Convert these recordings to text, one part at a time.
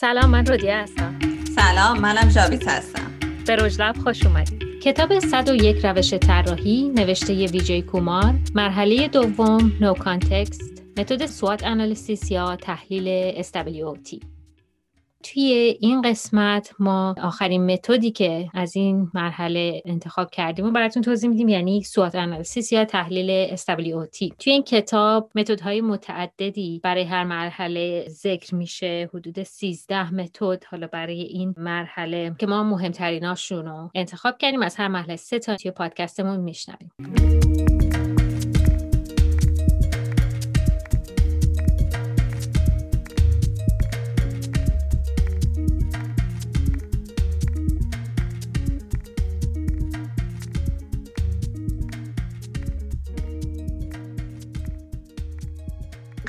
سلام من رودیه هستم. سلام منم جاوید هستم. به روژلب خوش اومدید کتاب 101 روش طراحی نوشته ی ویجی کومار مرحله دوم Know Context متد SWOT Analysis یا تحلیل SWOT توی این قسمت ما آخرین متدی که از این مرحله انتخاب کردیم و براتون توضیح میدیم یعنی SWOT Analysis یا تحلیل SWOT توی این کتاب متدهای متعددی برای هر مرحله ذکر میشه حدود 13 متد حالا برای این مرحله که ما مهمتریناشون رو انتخاب کردیم. از هر مرحله سه تا توی پادکستمون میشنویم.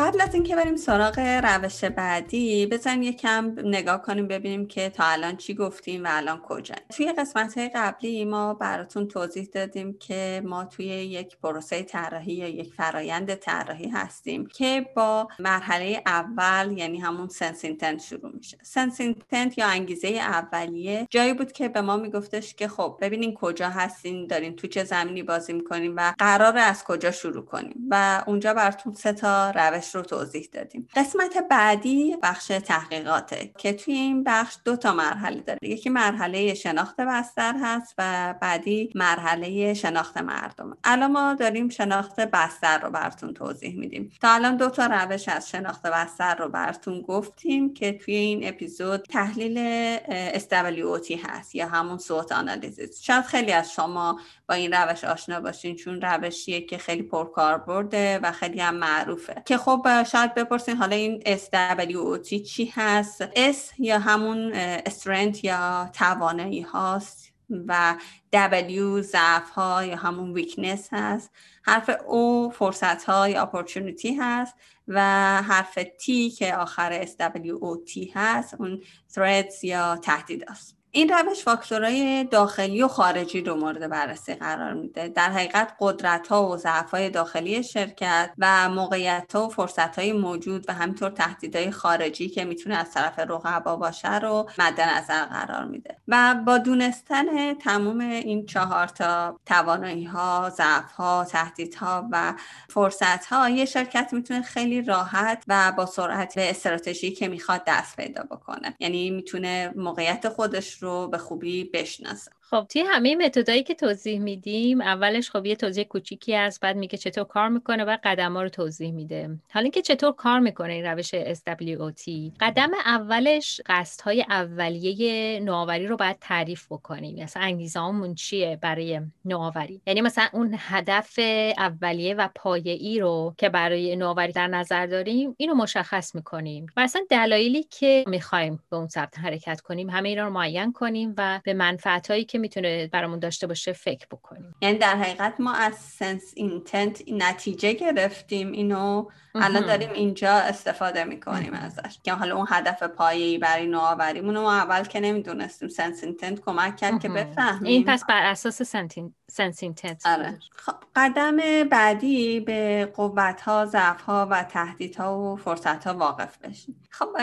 قبل از اینکه بریم سراغ روش بعدی بذار یکم نگاه کنیم ببینیم که تا الان چی گفتیم و الان کجا. توی قسمت های قبلی ما براتون توضیح دادیم که ما توی یک پروسه طراحی یا یک فرایند طراحی هستیم که با مرحله اول یعنی همون Sense Intent شروع میشه. Sense Intent یا انگیزه اولیه جایی بود که به ما میگفتش که خب ببینین کجا هستین دارین تو چه زمینی بازی می‌کنیم و قرار از کجا شروع کنیم. و اونجا براتون سه تا روش رو توضیح دادیم. قسمت بعدی بخش تحقیقاته که توی این بخش دو تا مرحله داره. یکی مرحله شناخت بستر هست و بعدی مرحله شناخت مردم. الان ما داریم شناخت بستر رو براتون توضیح میدیم. تا الان دو تا روش از شناخت بستر رو براتون گفتیم که توی این اپیزود تحلیل SWOT هست یا همون صوت آنالیزیس شاید خیلی از شما با این روش آشنا باشین چون روشیه که خیلی پرکاربرده و خیلی هم معروفه. که خب شاید بپرسین حالا این SWOT چی هست؟ S یا همون استرنت یا توانایی هاست و W ضعف ها یا همون ویکنس هست. حرف O فرصت ها یا اپورتونیتی هست و حرف T که آخر SWOT هست اون threats یا تهدید است این روش فاکتورهای داخلی و خارجی رو مورد بررسی قرار میده. در حقیقت قدرت ها و ضعف های داخلی شرکت و موقعیت ها و فرصت های موجود و همینطور تهدیدهای خارجی که می‌تونه از طرف رقبا باشه رو مد نظر قرار میده. و با دونستن تمام این چهار تا توانایی ها ضعف ها تهدیدها و فرصت ها یه شرکت می‌تونه خیلی راحت و با سرعت به استراتژی که می‌خواد دست پیدا بکنه. یعنی می‌تونه موقعیت خودش رو به خوبی بشناسه خب توی همه متدایی که توضیح میدیم اولش خب یه توضیح کوچیکی است بعد میگه چطور کار می‌کنه و قدم ها رو توضیح میده. حالا اینکه چطور کار می‌کنه این روش SWOT قدم اولش قصد های اولیه نوآوری رو باید تعریف بکنیم. مثلا انگیزه همون چیه برای نوآوری؟ یعنی مثلا اون هدف اولیه و پایه‌ای رو که برای نوآوری در نظر داریم اینو مشخص می‌کنیم. و اصلا دلایلی که می‌خوایم به اون سمت حرکت کنیم همه اینا رو معین کنیم و به منفعت که می‌تونه برامون داشته باشه فکر بکنیم. یعنی در حقیقت ما از Sense Intent نتیجه گرفتیم اینو الان داریم اینجا استفاده می‌کنیم ازش. که حالا اون هدف پایه‌ای برای نوآوریمون رو اول که نمی‌دونستیم Sense Intent کمک کرد که بفهمیم. این پس بر اساس Sense Intent آره. خب قدم بعدی به قوت ها ضعف ها و تهدیدها و فرصت ها واقف بشیم. خب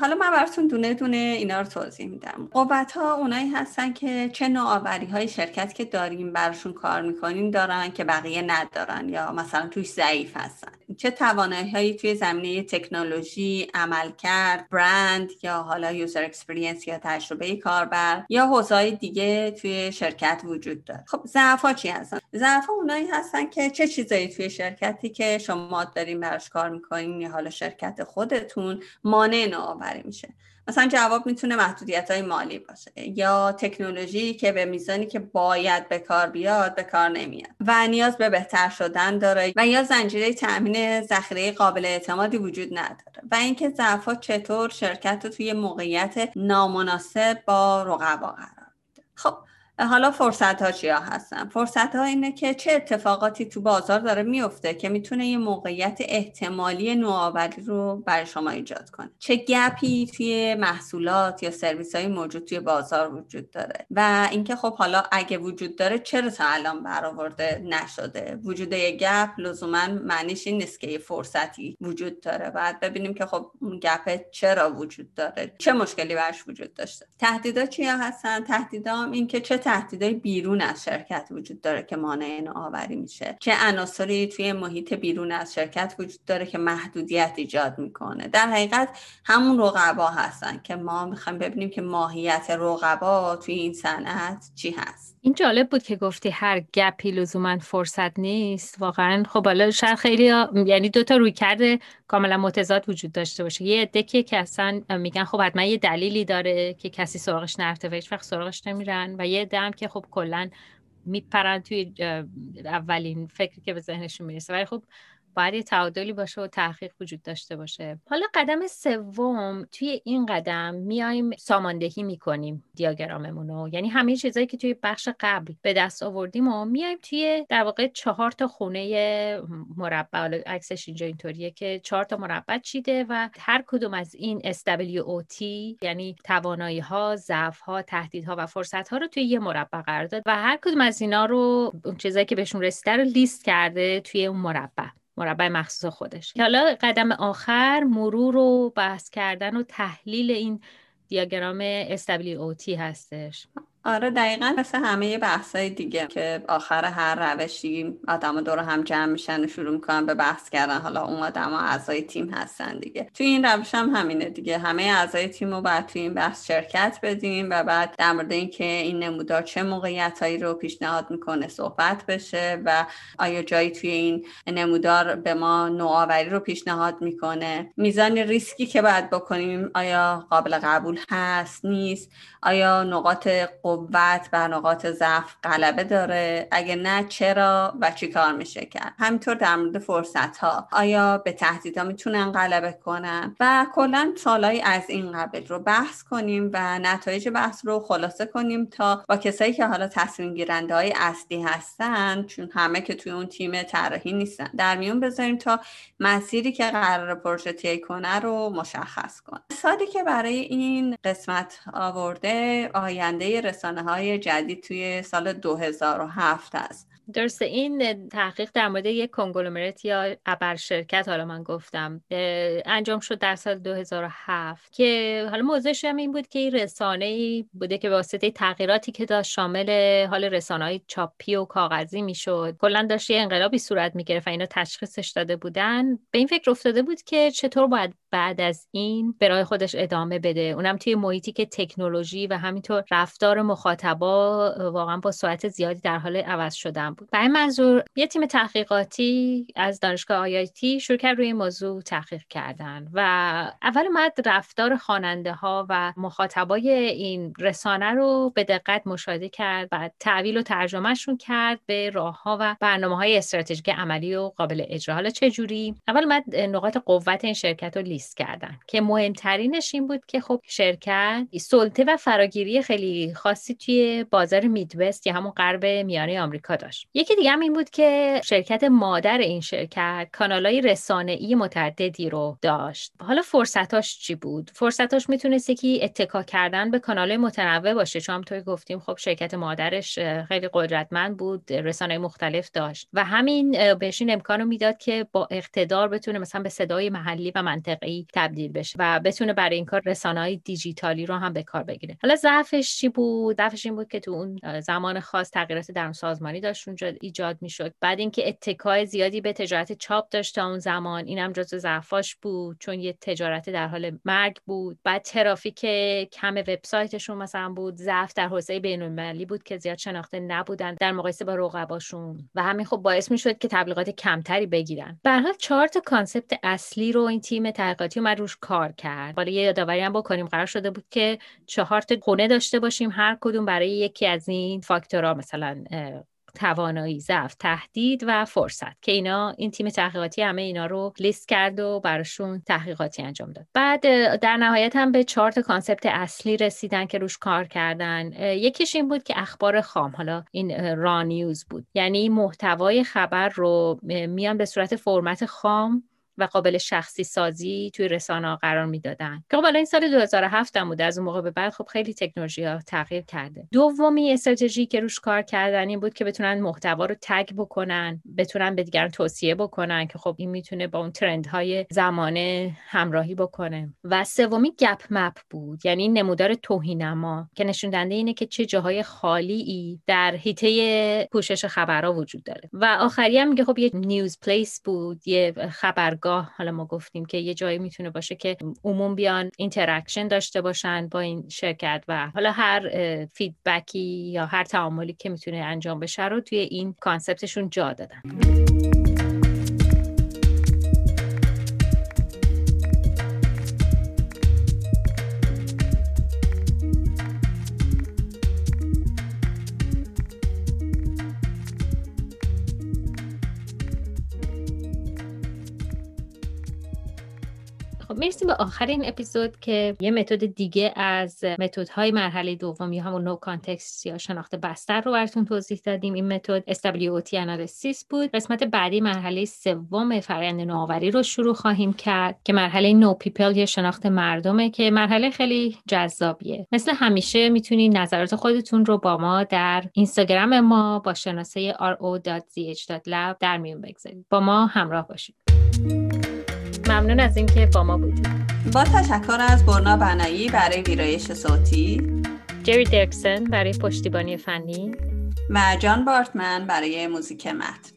حالا من براتون دونه دونه اینا رو توضیح میدم. قوت ها اونایی هستن که چه نوآوری های شرکت که داریم براشون کار می‌کنیم دارن که بقیه ندارن یا مثلا توش ضعیف هستن. چه توانایی هایی توی زمینه تکنولوژی عملکرد برند یا حالا user experience یا تجربه کاربر یا حوزه دیگه توی شرکت وجود داره. خب ضعف چی هستن؟ ضعف اونایی هستن که چه چیزایی توی شرکتی که شما داریم براش کار می‌کنین یا حالا شرکت خودتون مانع نوآوری میشه. مثلا جواب می‌تونه محدودیت های مالی باشه یا تکنولوژی که به میزانی که باید به کار بیاد به کار نمیاد و نیاز به بهتر شدن داره و یا زنجیره تامین ذخیره قابل اعتمادی وجود نداره و اینکه ضعف چطور شرکت رو توی موقعیت نامناسب با رقبا قرار میده. خب حالا فرصت ها چیا هستن؟ فرصت ها اینه که چه اتفاقاتی تو بازار داره میفته که می‌تونه یه موقعیت احتمالی نوآوری رو برای شما ایجاد کنه. چه گپی توی محصولات یا سرویس های موجود توی بازار وجود داره؟ و اینکه خب حالا اگه وجود داره چرا تا الان برآورده نشده؟ وجود یه گپ لزوما معنیش این نیست که یه فرصتی وجود داره. بعد ببینیم که خب اون گپ چرا وجود داره؟ چه مشکلی برش وجود داشته؟ تهدیدا چیا هستن؟ تهدیدا اینکه چه تهدیدهای بیرون از شرکت وجود داره که مانع نوآوری میشه. چه عناصری توی محیط بیرون از شرکت وجود داره که محدودیت ایجاد می‌کنه. در حقیقت همون رقبا هستن که ما می‌خوایم ببینیم که ماهیت رقبا توی این صنعت چی هست. این جالب بود که گفتی هر گپی لزوما فرصت نیست. واقعا خب حالا شاید خیلی یعنی دو تا روی کرده کاملا متضاد وجود داشته باشه. یه عده که اصلا میگن خب حتما یه دلیلی داره که کسی سراغش نرفته و هیچ وقت سراغش نمیرن و یه عده هم که خب کلا میپرن توی اولین فکری که به ذهنشون می‌رسه. ولی خب باید یه تعادلی باشه و تحقیق وجود داشته باشه. حالا قدم سوم توی این قدم میایم ساماندهی می‌کنیم دیاگراممون رو یعنی همه چیزایی که توی بخش قبل به دست آوردیم و میایم توی در واقع چهار تا خونه مربع. حالا عکسش اینجا اینطوریه که چهار تا مربع چیده و هر کدوم از این SWOT یعنی توانایی ها ضعف ها تهدیدها و فرصت ها رو توی یه مربع قرار داد و هر کدوم از اینا رو اون چیزایی که بهشون رسیده رو لیست کرده توی اون مربع. مربع مخصوص خودش. حالا قدم آخر مرور و بحث کردن و تحلیل این دیاگرام SWOT هستش. آره دقیقا مثل همه بحث دیگه که آخر هر روشی آدم دور هم جمع میشن و شروع می‌کنن به بحث کردن. حالا اون آدم ها اعضای تیم هستن دیگه. توی این روش هم همینه دیگه. همه اعضای تیم رو باید توی این بحث شرکت بدیم و بعد در مورد اینکه این نمودار چه موقعیت هایی رو پیشنهاد می‌کنه صحبت بشه و آیا جایی توی این نمودار به ما نوآوری رو پیشنهاد می‌کنه. میزان ریسکی که باید بکنیم آیا قابل قبول هست نیست. آیا نقاط قوت بر نقاط ضعف غلبه داره. اگه نه چرا و چی کار میشه کرد؟ همینطور در مورد فرصت ها آیا به تهدیدها می‌تونن غلبه کنن؟ و کلا سالهایی از این قبل رو بحث کنیم و نتایج بحث رو خلاصه کنیم تا با کسایی که حالا تصمیم گیرنده های اصلی هستن چون همه که توی اون تیم طراحی نیستن در میون بذاریم تا مسیری که قرار پروژه طی کنه رو مشخص کن سالی که برای این قسمت آورده آینده رسانه های جدید توی سال 2007 است درسته این تحقیق در مورد یک کنگلومرات یا ابر شرکت حالا من گفتم انجام شد در سال 2007 که حالا موضوعش هم این بود که این رسانه ای بوده که واسطه تغییراتی که داشت شامل حال رسانه های چاپی و کاغذی می‌شد. کلا داشت یه انقلابی صورت می‌گرفت و اینا تشخیصش داده بودن. به این فکر افتاده بود که چطور باید بعد از این برای خودش ادامه بده. اونم توی محیطی که تکنولوژی و همینطور رفتار مخاطبا واقعا با سرعت زیادی در حال عوض شدن بود. برای منظور یه تیم تحقیقاتی از دانشگاه آیایتی شروع کرد روی موضوع تحقیق کردن و اول اومد رفتار خواننده ها و مخاطبای این رسانه رو به دقت مشاهده کرد و تعویل و ترجمهشون کرد به راه ها و برنامه های استراتژیک عملی و قابل اجرا. حالا چه جوری اول اومد نقاط قوت این شرکت رو لیست کردن. که مهمترینش این بود که خب شرکت سلطه و فراگیری خیلی خاصی توی بازار میدوست یا همون غرب میانه آمریکا داشت. یکی دیگه هم این بود که شرکت مادر این شرکت کانالای رسانه‌ای متعددی رو داشت. حالا فرصتاش چی بود؟ فرصتاش می‌تونست یکی اتکا کردن به کانالای متنوع باشه. چون توی گفتیم خب شرکت مادرش خیلی قدرتمند بود رسانه مختلف داشت. و همین بهش این امکان می‌داد که با اقتدار بتونه مثلا به صدای محلی و منطقه‌ای تبدیل بشه و بتونه برای این کار رسانه‌های دیجیتالی رو هم به کار بگیره. حالا ضعفش چی بود؟ ضعفش این بود که تو اون زمان خاص تغییرات در سازمانی داشت اونجا ایجاد می‌شد. بعد اینکه اتکای زیادی به تجارت چاپ داشت تا اون زمان اینم جزو ضعفاش بود چون یه تجارت در حال مرگ بود. بعد ترافیک کم وبسایتشون مثلا بود. ضعف در حوزه بین‌المللی بود که زیاد شناخته نبودن در مقایسه با رقباشون. و همین خب باعث می‌شد که تبلیغات کمتری بگیرن. به حال چهار تا کانسپت اصلی رو این تیم تحقیقاتی اومد روش کار کرد. حالا یه یادآوری هم بکنیم قرار شده بود که چهار تا خونه داشته باشیم هر کدوم برای یکی از این فاکتورها مثلا توانایی ضعف تهدید و فرصت که اینا این تیم تحقیقاتی همه اینا رو لیست کرد و براشون تحقیقاتی انجام داد. بعد در نهایت هم به چهار concept اصلی رسیدن که روش کار کردن. یکیش این بود که اخبار خام حالا این raw news بود. یعنی محتوای خبر رو میان به صورت فرمت خام و قابل شخصی سازی توی رسانه قرار می‌دادن. که خب این سال 2007 هم بوده از اون موقع به بعد خب خیلی تکنولوژی ها تغییر کرده. دومی استراتژی که روش کار کردن این بود که بتونن محتوا رو tag بکنن بتونن به دیگران توصیه بکنن که خب این می‌تونه با اون trend های زمانه همراهی بکنه. و سومی gap map بود یعنی نمودار تهی‌نما که نشون دهنده اینه که چه جاهای خالی ای در حیطه پوشش خبرها وجود داره. و آخری هم میگه خب یه news place بود یه خبر حالا ما گفتیم که یه جایی می‌تونه باشه که عموم بیان interaction داشته باشن با این شرکت و حالا هر feedback ی یا هر تعاملی که می‌تونه انجام بشه رو توی این concept شون جا دادن. می‌رسیم به آخر این اپیزود که یه متد دیگه از متدهای مرحله دوم یا همون Know Context یا شناخت بستر رو براتون توضیح دادیم. این متد SWOT Analysis بود. قسمت بعدی مرحله سوم فرآیند نوآوری رو شروع خواهیم کرد که مرحله Know People یا شناخت مردمه که مرحله خیلی جذابیه. مثل همیشه می‌تونید نظرات خودتون رو با ما در اینستاگرام ما با شناسه ro.zh.lab در میون بگذارید. با ما همراه باشید. ممنون از اینکه با ما بودید. با تشکر از برنا بنایی برای ویرایش صوتی. جری درکسن برای پشتیبانی فنی. و جان بارتمن برای موزیک متن.